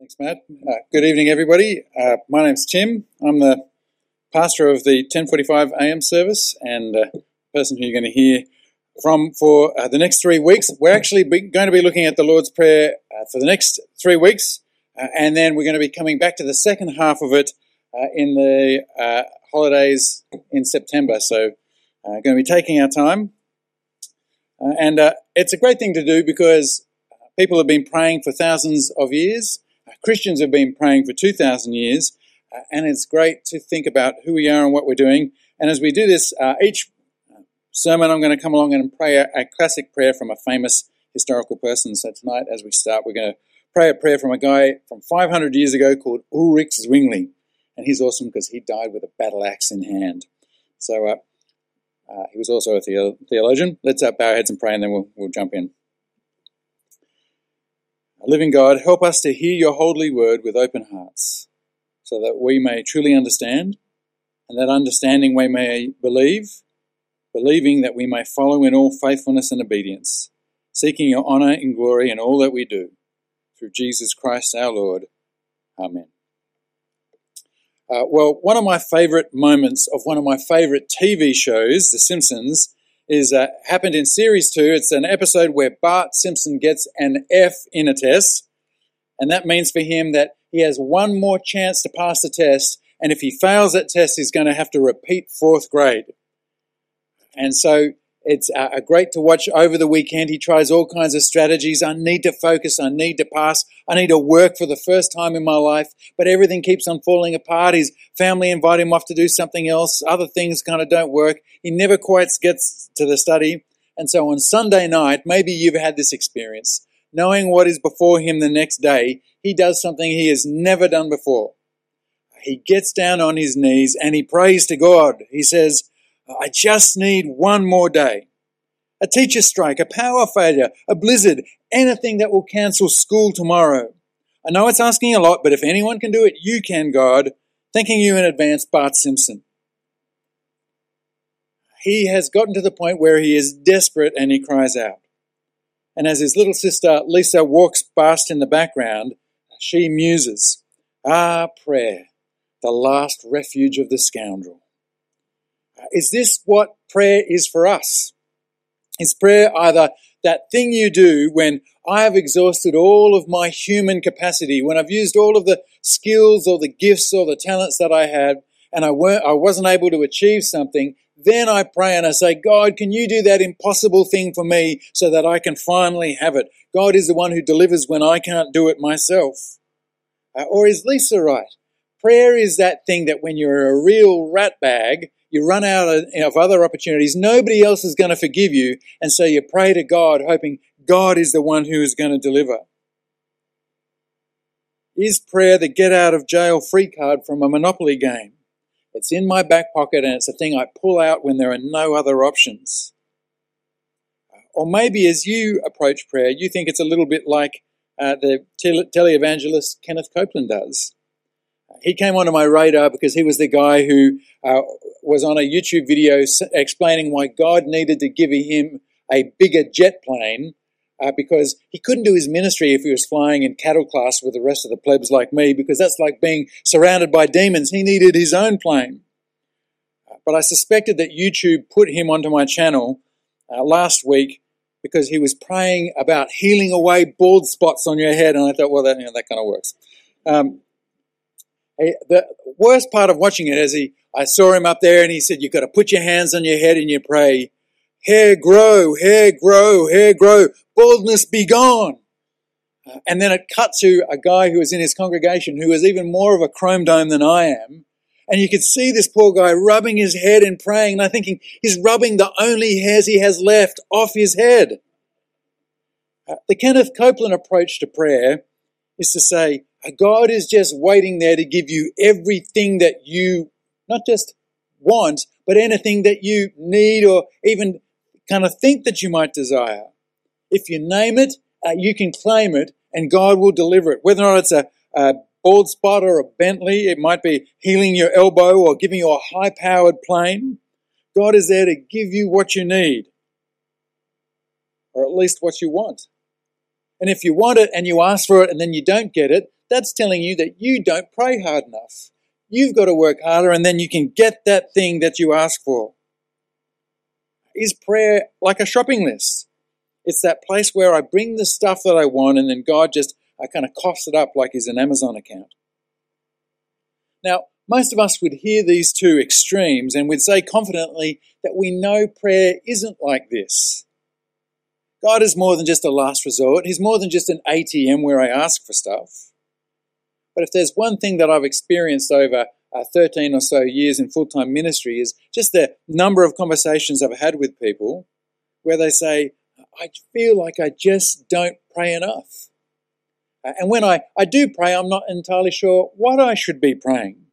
Thanks, Matt. Uh, good evening, everybody. Uh, my name's Tim. I'm the pastor of the 10:45 a.m. service, and uh, person who you're going to hear from for uh, the next three weeks. We're actually going to be looking at the Lord's Prayer uh, for the next three weeks, uh, and then we're going to be coming back to the second half of it in the holidays in September. So, going to be taking our time, and it's a great thing to do because people have been praying for thousands of years. Christians have been praying for 2,000 years, uh, and it's great to think about who we are and what we're doing. And as we do this, uh, each sermon I'm going to come along and pray a, a, classic prayer from a famous historical person. So tonight, as we start, we're going to pray a prayer from a guy from 500 years ago called Ulrich Zwingli. And he's awesome because he died with a battle axe in hand. So uh, uh, he was also a theologian. Let's uh, bow our heads and pray, and then we'll, we'll jump in. Living God, help us to hear your holy word with open hearts, so that we may truly understand, and that understanding we may believe, believing that we may follow in all faithfulness and obedience, seeking your honour and glory in all that we do. Through Jesus Christ our Lord. Amen. Uh, well, one of my favourite moments of one of my favourite TV shows, The Simpsons, is uh, happened in series two. It's an episode where Bart Simpson gets an F in a test, and that means for him that he has one more chance to pass the test, and if he fails that test, he's going to have to repeat fourth grade. And so it's uh, great to watch over the weekend. He tries all kinds of strategies. I need to focus. I need to pass. I need to work for the first time in my life. But everything keeps on falling apart. His family invite him off to do something else. Other things kind of don't work. He never quite gets to the study. And so on Sunday night, maybe you've had this experience. Knowing what is before him the next day, he does something he has never done before. He gets down on his knees and he prays to God. He says, I just need one more day. A teacher strike, a power failure, a blizzard, anything that will cancel school tomorrow. I know it's asking a lot, but if anyone can do it, you can, God. Thanking you in advance, Bart Simpson. He has gotten to the point where he is desperate and he cries out. And as his little sister Lisa walks past in the background, she muses, Ah, prayer, the last refuge of the scoundrel. Is this what prayer is for us? Is prayer either that thing you do when I have exhausted all of my human capacity, when I've used all of the skills or the gifts or the talents that I had, and I, weren't, I wasn't able to achieve something, then I pray and I say, God, can you do that impossible thing for me so that I can finally have it? God is the one who delivers when I can't do it myself. Uh, or is Lisa right? Prayer is that thing that when you're a real rat bag, you run out of other opportunities. Nobody else is going to forgive you. And so you pray to God, hoping God is the one who is going to deliver. Is prayer the get out of jail free card from a Monopoly game? It's in my back pocket and it's a thing I pull out when there are no other options. Or maybe as you approach prayer, you think it's a little bit like uh, the televangelist Kenneth Copeland does. He came onto my radar because he was the guy who uh, was on a YouTube video explaining why God needed to give him a bigger jet plane uh, because he couldn't do his ministry if he was flying in cattle class with the rest of the plebs like me because that's like being surrounded by demons. He needed his own plane. Uh, but I suspected that YouTube put him onto my channel uh, last week because he was praying about healing away bald spots on your head, and I thought, well, that, you know, that kind of works. Um, the worst part of watching it is he, I saw him up there and he said, you've got to put your hands on your head and you pray, hair grow, hair grow, hair grow, baldness be gone. Uh, and then it cut to a guy who was in his congregation who was even more of a chrome dome than I am. And you could see this poor guy rubbing his head and praying. And I'm thinking, he's rubbing the only hairs he has left off his head. Uh, the Kenneth Copeland approach to prayer is to say, God is just waiting there to give you everything that you not just want, but anything that you need or even kind of think that you might desire. If you name it, uh, you can claim it, and God will deliver it. Whether or not it's a, a bald spot or a Bentley, it might be healing your elbow or giving you a high powered plane. God is there to give you what you need, or at least what you want. And if you want it and you ask for it and then you don't get it, that's telling you that you don't pray hard enough. You've got to work harder and then you can get that thing that you ask for. Is prayer like a shopping list? It's that place where I bring the stuff that I want and then God just, I kind of coughs it up like he's an Amazon account. Now, most of us would hear these two extremes and we'd say confidently that we know prayer isn't like this. God is more than just a last resort. He's more than just an ATM where I ask for stuff. But if there's one thing that I've experienced over uh, 13 or so years in full time ministry is just the number of conversations I've had with people where they say, I feel like I just don't pray enough. Uh, and when I, I do pray, I'm not entirely sure what I should be praying.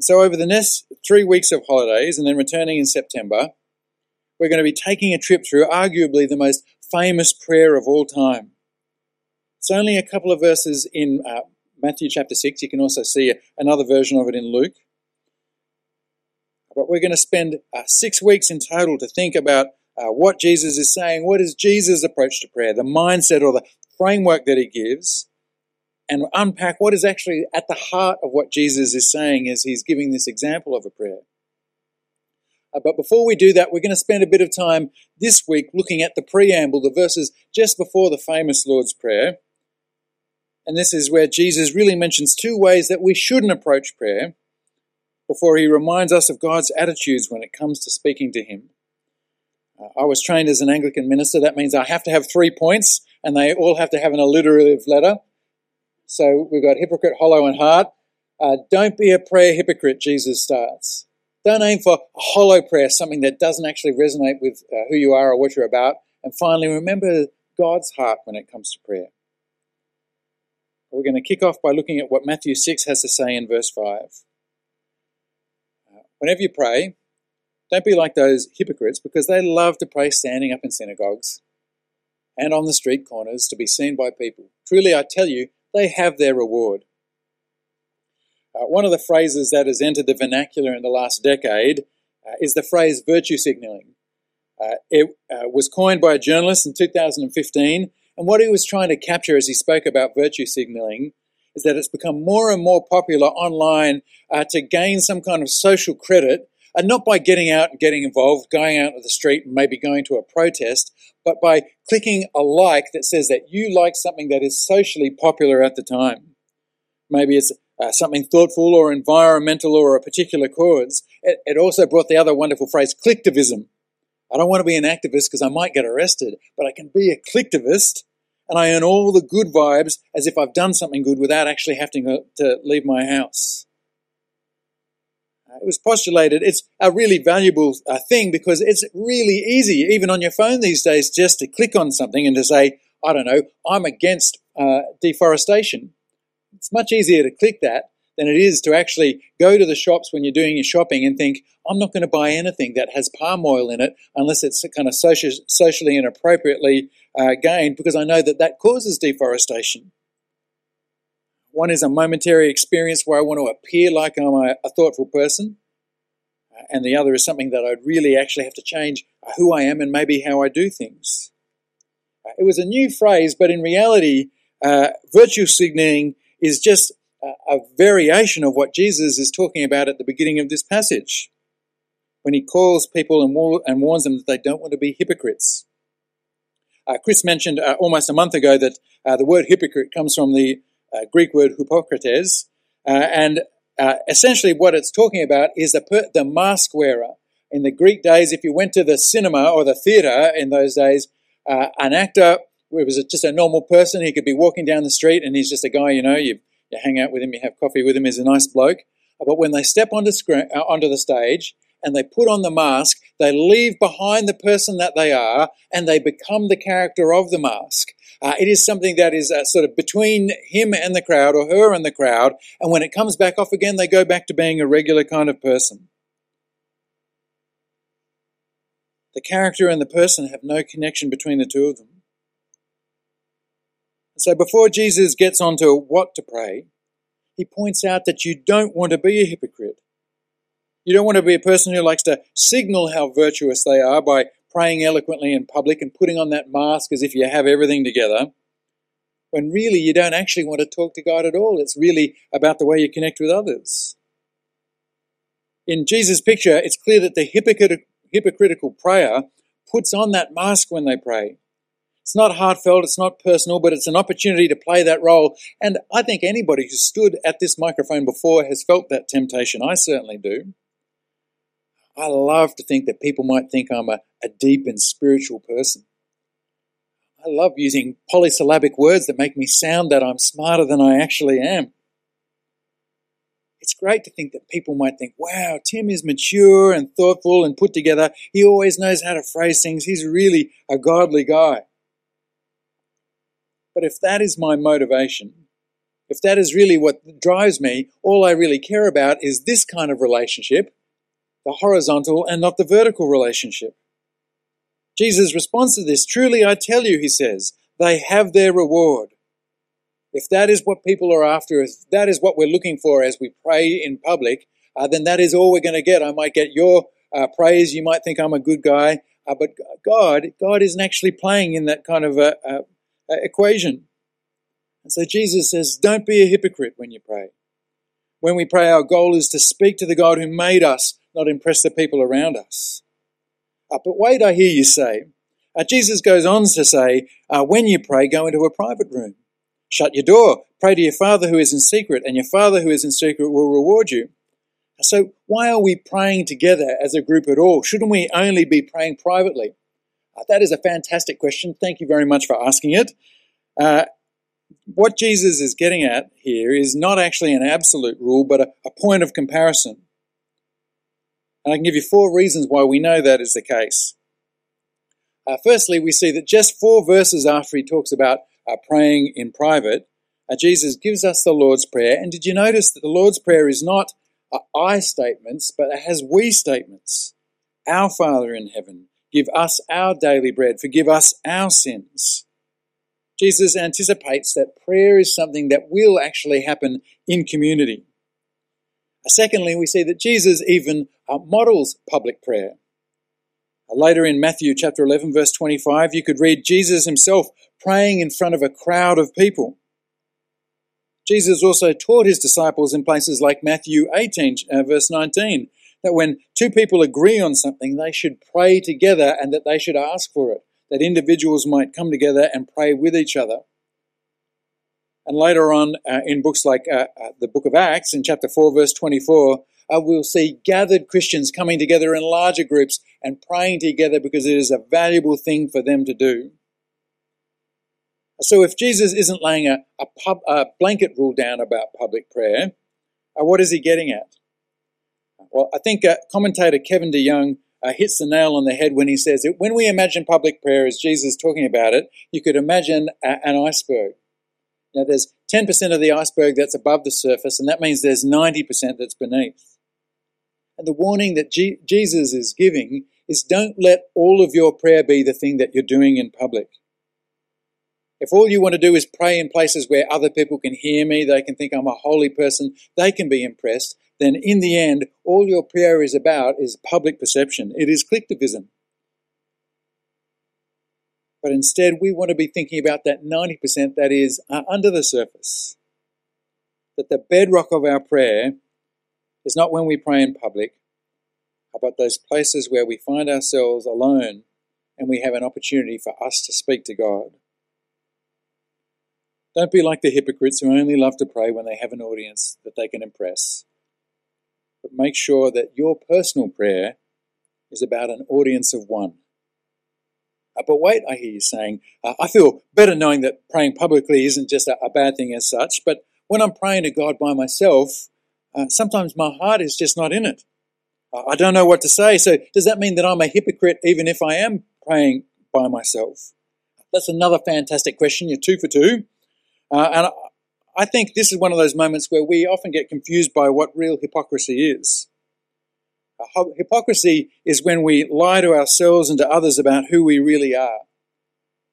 So, over the next three weeks of holidays and then returning in September, we're going to be taking a trip through arguably the most famous prayer of all time. It's only a couple of verses in uh, Matthew chapter 6. You can also see another version of it in Luke. But we're going to spend uh, six weeks in total to think about uh, what Jesus is saying. What is Jesus' approach to prayer? The mindset or the framework that he gives. And unpack what is actually at the heart of what Jesus is saying as he's giving this example of a prayer. Uh, but before we do that, we're going to spend a bit of time this week looking at the preamble, the verses just before the famous Lord's Prayer. And this is where Jesus really mentions two ways that we shouldn't approach prayer before he reminds us of God's attitudes when it comes to speaking to him. Uh, I was trained as an Anglican minister. That means I have to have three points, and they all have to have an alliterative letter. So we've got hypocrite, hollow, and heart. Uh, don't be a prayer hypocrite, Jesus starts. Don't aim for a hollow prayer, something that doesn't actually resonate with uh, who you are or what you're about. And finally, remember God's heart when it comes to prayer. We're going to kick off by looking at what Matthew 6 has to say in verse 5. Uh, whenever you pray, don't be like those hypocrites because they love to pray standing up in synagogues and on the street corners to be seen by people. Truly, I tell you, they have their reward. Uh, one of the phrases that has entered the vernacular in the last decade uh, is the phrase virtue signaling. Uh, it uh, was coined by a journalist in 2015 and what he was trying to capture as he spoke about virtue signaling is that it's become more and more popular online uh, to gain some kind of social credit, and not by getting out and getting involved, going out to the street and maybe going to a protest, but by clicking a like that says that you like something that is socially popular at the time. Maybe it's uh, something thoughtful or environmental or a particular cause. It, it also brought the other wonderful phrase, clicktivism. I don't want to be an activist because I might get arrested, but I can be a clicktivist and I earn all the good vibes as if I've done something good without actually having to leave my house. Uh, it was postulated it's a really valuable uh, thing because it's really easy, even on your phone these days, just to click on something and to say, I don't know, I'm against uh, deforestation. It's much easier to click that than it is to actually go to the shops when you're doing your shopping and think, I'm not going to buy anything that has palm oil in it unless it's kind of social, socially and appropriately uh, gained because I know that that causes deforestation. One is a momentary experience where I want to appear like I'm a, a thoughtful person, uh, and the other is something that I'd really actually have to change who I am and maybe how I do things. Uh, it was a new phrase, but in reality, uh, virtue signaling is just a variation of what Jesus is talking about at the beginning of this passage when he calls people and warns them that they don't want to be hypocrites. Uh, Chris mentioned uh, almost a month ago that uh, the word hypocrite comes from the Greek word hypocrites, uh, and essentially what it's talking about is the, per- the mask wearer. In the Greek days, if you went to the cinema or the theatre in those days, an actor was just a normal person. He could be walking down the street and he's just a guy, you know, you you hang out with him, you have coffee with him, he's a nice bloke. But when they step onto, onto the stage and they put on the mask, they leave behind the person that they are and they become the character of the mask. Uh, it is something that is uh, sort of between him and the crowd or her and the crowd. And when it comes back off again, they go back to being a regular kind of person. The character and the person have no connection between the two of them. So before Jesus gets on to what to pray, he points out that you don't want to be a hypocrite. You don't want to be a person who likes to signal how virtuous they are by praying eloquently in public and putting on that mask as if you have everything together. when really you don't actually want to talk to God at all. It's really about the way you connect with others. In Jesus' picture, it's clear that the hypocritical prayer puts on that mask when they pray. It's not heartfelt, it's not personal, but it's an opportunity to play that role. And I think anybody who stood at this microphone before has felt that temptation. I certainly do. I love to think that people might think I'm a, a deep and spiritual person. I love using polysyllabic words that make me sound that I'm smarter than I actually am. It's great to think that people might think, wow, Tim is mature and thoughtful and put together. He always knows how to phrase things. He's really a godly guy. But if that is my motivation, if that is really what drives me, all I really care about is this kind of relationship, the horizontal and not the vertical relationship. Jesus responds to this, truly I tell you, he says, they have their reward. If that is what people are after, if that is what we're looking for as we pray in public, uh, then that is all we're going to get. I might get your uh, praise. You might think I'm a good guy, uh, but God, God isn't actually playing in that kind of a, a, a equation. And so Jesus says, don't be a hypocrite when you pray. When we pray, our goal is to speak to the God who made us, not impress the people around us. Uh, but wait, I hear you say. Uh, Jesus goes on to say, uh, when you pray, go into a private room. Shut your door. Pray to your Father who is in secret, and your Father who is in secret will reward you. So, why are we praying together as a group at all? Shouldn't we only be praying privately? Uh, that is a fantastic question. Thank you very much for asking it. Uh, what Jesus is getting at here is not actually an absolute rule, but a, a point of comparison. And I can give you four reasons why we know that is the case. Uh, firstly, we see that just four verses after he talks about uh, praying in private, uh, Jesus gives us the Lord's Prayer. And did you notice that the Lord's Prayer is not uh, I statements, but it has we statements? Our Father in heaven, give us our daily bread, forgive us our sins. Jesus anticipates that prayer is something that will actually happen in community. Secondly, we see that Jesus even uh, models public prayer. Uh, later in Matthew chapter 11, verse 25, you could read Jesus himself praying in front of a crowd of people. Jesus also taught his disciples in places like Matthew 18, uh, verse 19, that when two people agree on something, they should pray together and that they should ask for it that individuals might come together and pray with each other. And later on uh, in books like uh, uh, the book of Acts, in chapter 4, verse 24, uh, we'll see gathered Christians coming together in larger groups and praying together because it is a valuable thing for them to do. So if Jesus isn't laying a, a, pub, a blanket rule down about public prayer, uh, what is he getting at? Well, I think uh, commentator Kevin DeYoung uh, hits the nail on the head when he says that when we imagine public prayer as Jesus talking about it, you could imagine a, an iceberg. Now, there's 10% of the iceberg that's above the surface, and that means there's 90% that's beneath. And the warning that G- Jesus is giving is don't let all of your prayer be the thing that you're doing in public. If all you want to do is pray in places where other people can hear me, they can think I'm a holy person, they can be impressed, then in the end, all your prayer is about is public perception. It is clicktivism. But instead, we want to be thinking about that 90% that is uh, under the surface. That the bedrock of our prayer is not when we pray in public, but those places where we find ourselves alone and we have an opportunity for us to speak to God. Don't be like the hypocrites who only love to pray when they have an audience that they can impress but make sure that your personal prayer is about an audience of one. Uh, but wait, I hear you saying, uh, I feel better knowing that praying publicly isn't just a, a, bad thing as such, but when I'm praying to God by myself, uh, sometimes my heart is just not in it. I don't know what to say. So, does that mean that I'm a hypocrite even if I am praying by myself? That's another fantastic question. You're two for two. Uh, and I think this is one of those moments where we often get confused by what real hypocrisy is. Hypocrisy is when we lie to ourselves and to others about who we really are.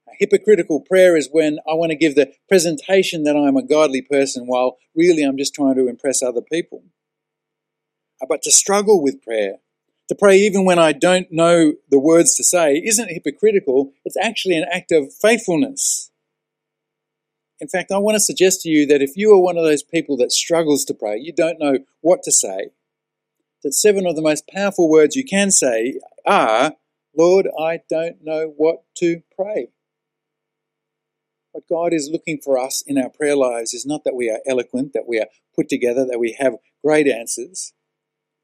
A hypocritical prayer is when I want to give the presentation that I'm a godly person while really I'm just trying to impress other people. Uh, but to struggle with prayer, to pray even when I don't know the words to say, isn't hypocritical, it's actually an act of faithfulness. in fact, I want to suggest to you that if you are one of those people that struggles to pray, you don't know what to say, that seven of the most powerful words you can say are, Lord, I don't know what to pray. What God is looking for us in our prayer lives is not that we are eloquent, that we are put together, that we have great answers,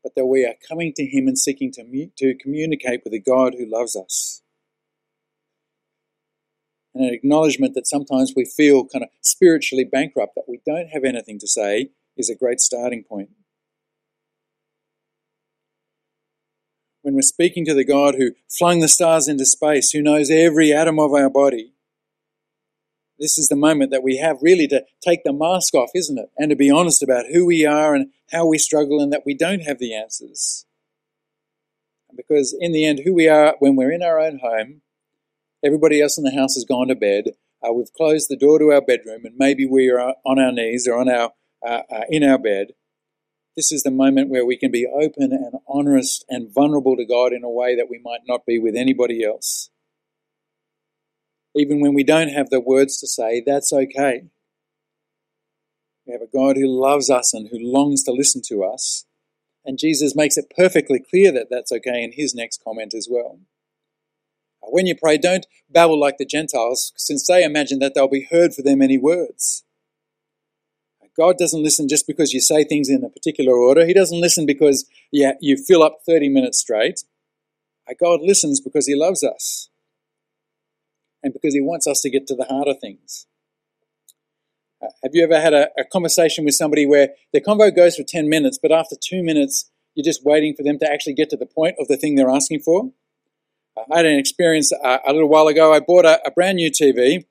but that we are coming to Him and seeking to, to communicate with a God who loves us. And an acknowledgement that sometimes we feel kind of spiritually bankrupt, that we don't have anything to say, is a great starting point. When we're speaking to the God who flung the stars into space, who knows every atom of our body, this is the moment that we have really to take the mask off, isn't it? And to be honest about who we are and how we struggle and that we don't have the answers. Because in the end, who we are when we're in our own home, everybody else in the house has gone to bed, uh, we've closed the door to our bedroom, and maybe we are on our knees or on our, uh, uh, in our bed. This is the moment where we can be open and honest and vulnerable to God in a way that we might not be with anybody else. Even when we don't have the words to say, that's okay. We have a God who loves us and who longs to listen to us. And Jesus makes it perfectly clear that that's okay in his next comment as well. When you pray, don't babble like the Gentiles, since they imagine that they'll be heard for their many words. God doesn't listen just because you say things in a particular order. He doesn't listen because yeah, you fill up 30 minutes straight. God listens because He loves us and because he wants us to get to the heart of things. Uh, have you ever had a, a, conversation with somebody where the convo goes for 10 minutes, but after two minutes, you're just waiting for them to actually get to the point of the thing they're asking for? Uh, I had an experience uh, a little while ago. I bought a, a brand new TV,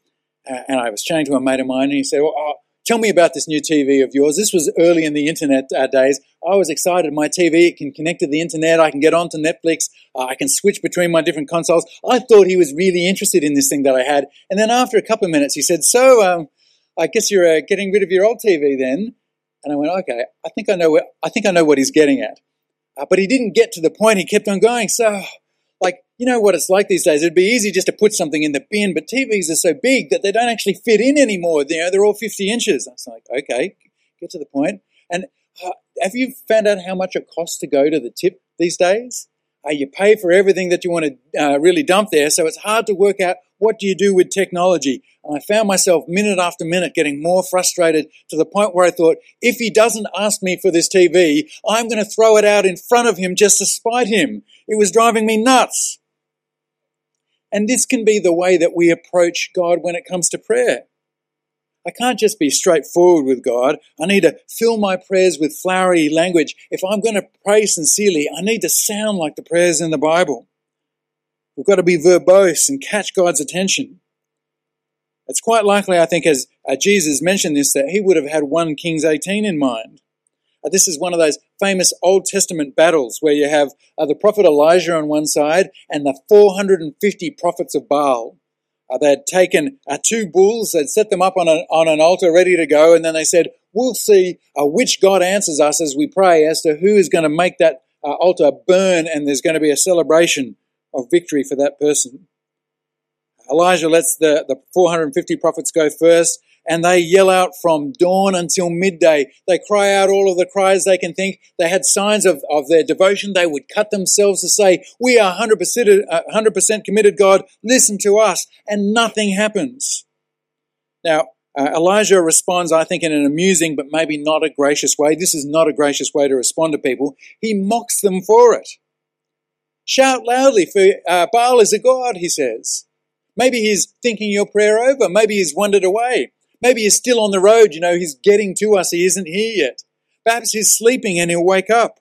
uh, and I was chatting to a mate of mine, and he said, well, oh, Tell me about this new TV of yours. This was early in the internet uh, days. I was excited. My TV can connect to the internet. I can get onto Netflix. Uh, I can switch between my different consoles. I thought he was really interested in this thing that I had. And then after a couple of minutes, he said, "So, um, I guess you're uh, getting rid of your old TV then?" And I went, "Okay, I think I know. What, I think I know what he's getting at." Uh, but he didn't get to the point. He kept on going. So you know what it's like these days. It'd be easy just to put something in the bin, but TVs are so big that they don't actually fit in anymore. You know, they're all 50 inches. I was like, okay, get to the point. And uh, have you found out how much it costs to go to the tip these days? Uh, you pay for everything that you want to uh, really dump there, so it's hard to work out what do you do with technology. And I found myself minute after minute getting more frustrated to the point where I thought, if he doesn't ask me for this TV, I'm going to throw it out in front of him just to spite him. It was driving me nuts. And this can be the way that we approach God when it comes to prayer. I can't just be straightforward with God. I need to fill my prayers with flowery language. If I'm going to pray sincerely, I need to sound like the prayers in the Bible. We've got to be verbose and catch God's attention. It's quite likely, I think, as uh, Jesus mentioned this, that he would have had 1 Kings 18 in mind. Uh, this is one of those famous Old Testament battles where you have uh, the prophet Elijah on one side and the 450 prophets of Baal. Uh, they had taken uh, two bulls, they'd set them up on, a, on an altar ready to go, and then they said, We'll see uh, which God answers us as we pray as to who is going to make that uh, altar burn, and there's going to be a celebration of victory for that person. Elijah lets the, the 450 prophets go first, and they yell out from dawn until midday. They cry out all of the cries they can think. They had signs of, of their devotion. They would cut themselves to say, We are 100%, 100% committed, God. Listen to us. And nothing happens. Now, uh, Elijah responds, I think, in an amusing but maybe not a gracious way. This is not a gracious way to respond to people. He mocks them for it. Shout loudly, for uh, Baal is a god, he says. Maybe he's thinking your prayer over. Maybe he's wandered away. Maybe he's still on the road, you know, he's getting to us, he isn't here yet. Perhaps he's sleeping and he'll wake up.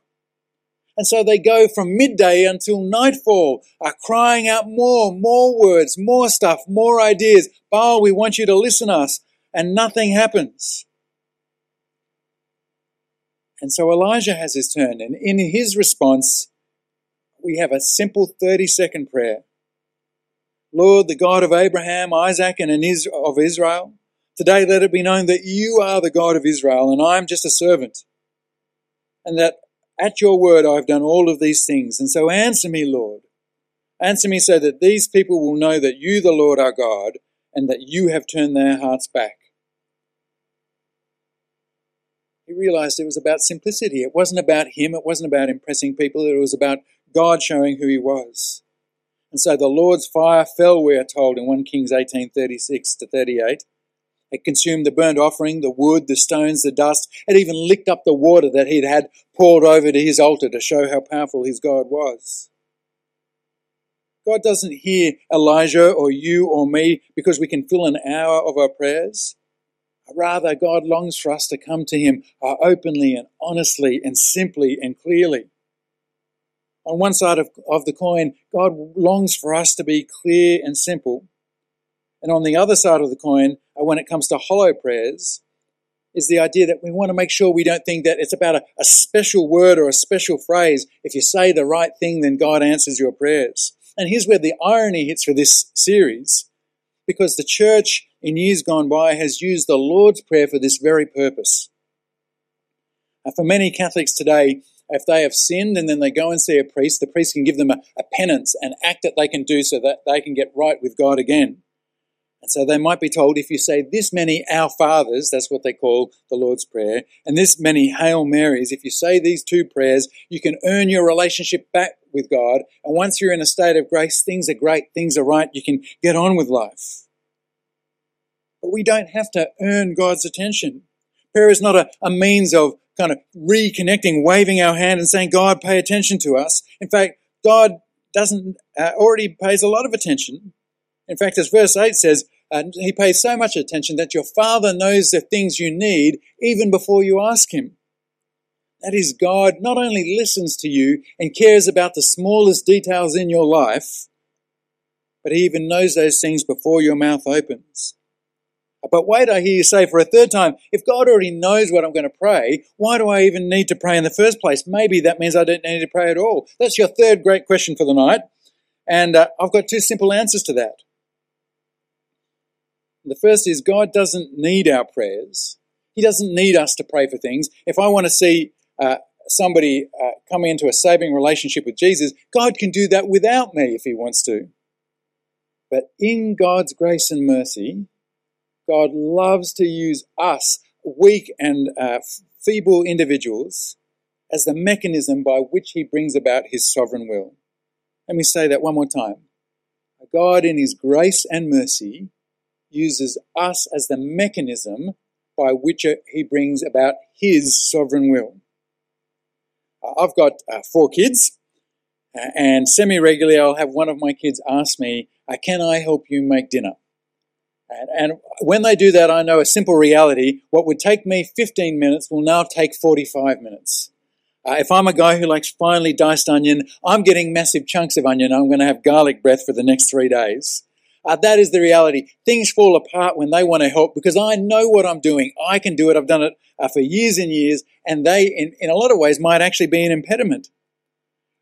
And so they go from midday until nightfall, are crying out more, more words, more stuff, more ideas. Baal, we want you to listen to us. And nothing happens. And so Elijah has his turn. And in his response, we have a simple 30 second prayer. Lord, the God of Abraham, Isaac, and of Israel, Today let it be known that you are the God of Israel and I am just a servant. And that at your word I have done all of these things. And so answer me, Lord. Answer me so that these people will know that you, the Lord, are God, and that you have turned their hearts back. he realized it was about simplicity. It wasn't about him, it wasn't about impressing people, it was about God showing who he was. And so the Lord's fire fell, we are told in 1 Kings 18:36 to 38. It consumed the burnt offering, the wood, the stones, the dust. It even licked up the water that he'd had poured over to his altar to show how powerful his God was. God doesn't hear Elijah or you or me because we can fill an hour of our prayers. Rather, God longs for us to come to Him uh, openly and honestly and simply and clearly. On one side of, of the coin, God longs for us to be clear and simple. And on the other side of the coin, uh, when it comes to hollow prayers, is the idea that we want to make sure we don't think that it's about a, a special word or a special phrase. If you say the right thing, then God answers your prayers. And here's where the irony hits for this series, because the church in years gone by has used the Lord's Prayer for this very purpose. Uh, for many Catholics today, if they have sinned and then they go and see a priest, the priest can give them a, a penance, an act that they can do so that they can get right with God again. And so they might be told if you say this many Our Fathers, that's what they call the Lord's Prayer, and this many Hail Marys, if you say these two prayers, you can earn your relationship back with God. And once you're in a state of grace, things are great, things are right, you can get on with life. But we don't have to earn God's attention. Prayer is not a, a means of kind of reconnecting, waving our hand and saying, God, pay attention to us. In fact, God doesn't, uh, already pays a lot of attention. In fact, as verse 8 says, uh, he pays so much attention that your Father knows the things you need even before you ask Him. That is, God not only listens to you and cares about the smallest details in your life, but He even knows those things before your mouth opens. But wait, I hear you say for a third time, if God already knows what I'm going to pray, why do I even need to pray in the first place? Maybe that means I don't need to pray at all. That's your third great question for the night. And uh, I've got two simple answers to that. The first is God doesn't need our prayers. He doesn't need us to pray for things. If I want to see uh, somebody uh, come into a saving relationship with Jesus, God can do that without me if He wants to. But in God's grace and mercy, God loves to use us, weak and uh, feeble individuals, as the mechanism by which He brings about His sovereign will. Let me say that one more time. God, in His grace and mercy, uses us as the mechanism by which he brings about his sovereign will. Uh, I've got uh, four kids, uh, and semi regularly I'll have one of my kids ask me, uh, Can I help you make dinner? And, and when they do that, I know a simple reality what would take me 15 minutes will now take 45 minutes. Uh, if I'm a guy who likes finely diced onion, I'm getting massive chunks of onion. I'm going to have garlic breath for the next three days. Uh, that is the reality. Things fall apart when they want to help because I know what I'm doing. I can do it. I've done it uh, for years and years, and they, in, in a lot of ways, might actually be an impediment.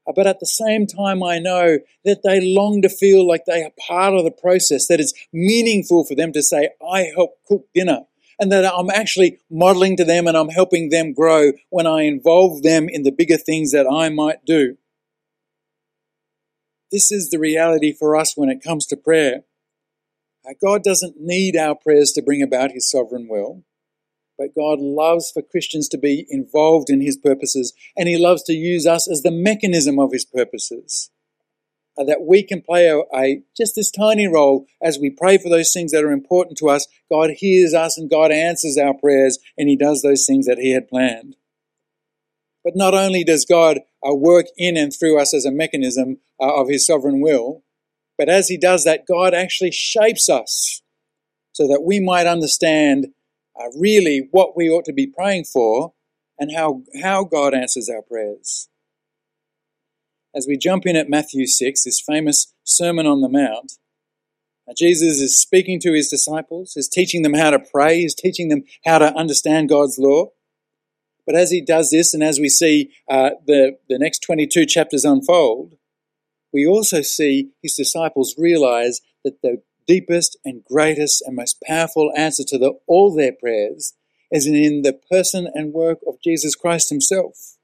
Uh, but at the same time, I know that they long to feel like they are part of the process, that it's meaningful for them to say, I help cook dinner, and that I'm actually modeling to them and I'm helping them grow when I involve them in the bigger things that I might do. This is the reality for us when it comes to prayer. God doesn't need our prayers to bring about his sovereign will, but God loves for Christians to be involved in his purposes, and he loves to use us as the mechanism of his purposes. Uh, that we can play a, a, just this tiny role as we pray for those things that are important to us. God hears us and God answers our prayers, and he does those things that he had planned. But not only does God uh, work in and through us as a mechanism uh, of his sovereign will, but as he does that, God actually shapes us so that we might understand uh, really what we ought to be praying for and how, how God answers our prayers. As we jump in at Matthew 6, this famous Sermon on the Mount, uh, Jesus is speaking to his disciples, is teaching them how to pray, is teaching them how to understand God's law. But as he does this, and as we see uh, the, the next 22 chapters unfold, we also see his disciples realize that the deepest and greatest and most powerful answer to the, all their prayers is in the person and work of Jesus Christ himself.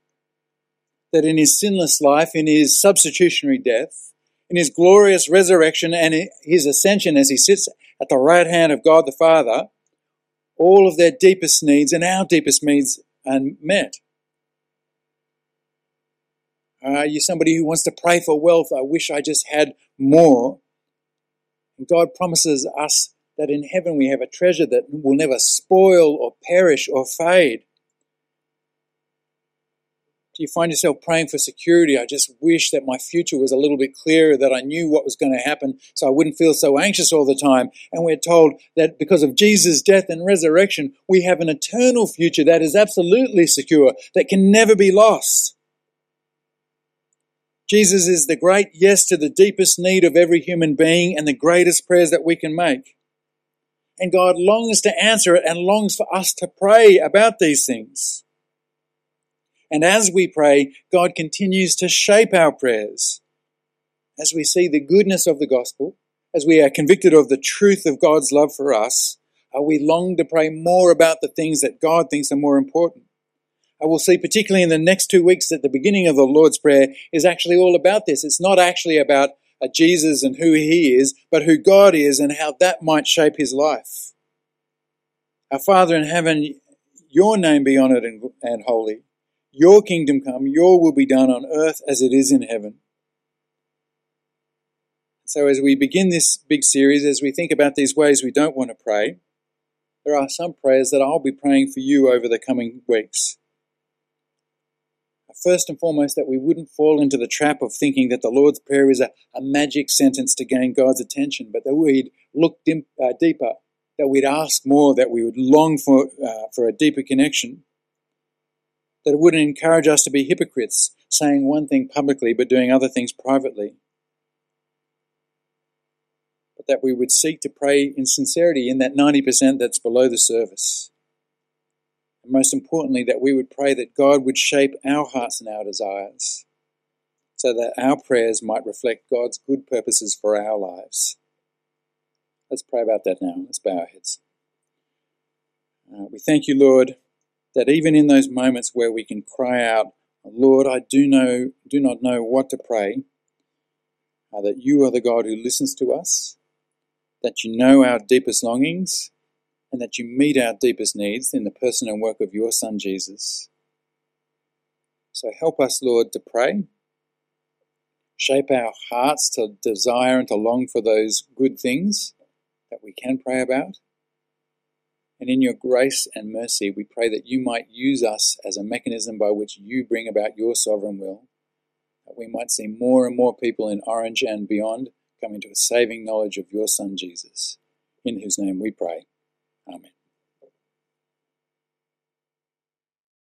That in his sinless life, in his substitutionary death, in his glorious resurrection and his ascension as he sits at the right hand of God the Father, all of their deepest needs and our deepest needs unmet? Uh, Are you somebody who wants to pray for wealth? I wish I just had more. And God promises us that in heaven we have a treasure that will never spoil or perish or fade. Do you find yourself praying for security? I just wish that my future was a little bit clearer, that I knew what was going to happen so I wouldn't feel so anxious all the time. And we're told that because of Jesus' death and resurrection, we have an eternal future that is absolutely secure, that can never be lost. Jesus is the great yes to the deepest need of every human being and the greatest prayers that we can make. And God longs to answer it and longs for us to pray about these things. And as we pray, God continues to shape our prayers. As we see the goodness of the gospel, as we are convicted of the truth of God's love for us, are we long to pray more about the things that God thinks are more important. I will see, particularly in the next two weeks, that the beginning of the Lord's Prayer is actually all about this. It's not actually about uh, Jesus and who he is, but who God is and how that might shape his life. Our Father in heaven, your name be honored and, and holy. Your kingdom come, your will be done on earth as it is in heaven. So, as we begin this big series, as we think about these ways we don't want to pray, there are some prayers that I'll be praying for you over the coming weeks. First and foremost, that we wouldn't fall into the trap of thinking that the Lord's Prayer is a, a magic sentence to gain God's attention, but that we'd look dim, uh, deeper, that we'd ask more, that we would long for, uh, for a deeper connection that it wouldn't encourage us to be hypocrites, saying one thing publicly but doing other things privately. But that we would seek to pray in sincerity in that 90% that's below the surface. And most importantly, that we would pray that God would shape our hearts and our desires so that our prayers might reflect God's good purposes for our lives. Let's pray about that now. Let's bow our heads. Uh, we thank you, Lord that even in those moments where we can cry out, Lord, I do know, do not know what to pray, uh, that you are the God who listens to us, that you know our deepest longings, and that you meet our deepest needs in the person and work of your Son Jesus. So help us, Lord, to pray. Shape our hearts to desire and to long for those good things that we can pray about. And in your grace and mercy, we pray that you might use us as a mechanism by which you bring about your sovereign will, that we might see more and more people in Orange and beyond coming to a saving knowledge of your Son Jesus, in whose name we pray. Amen.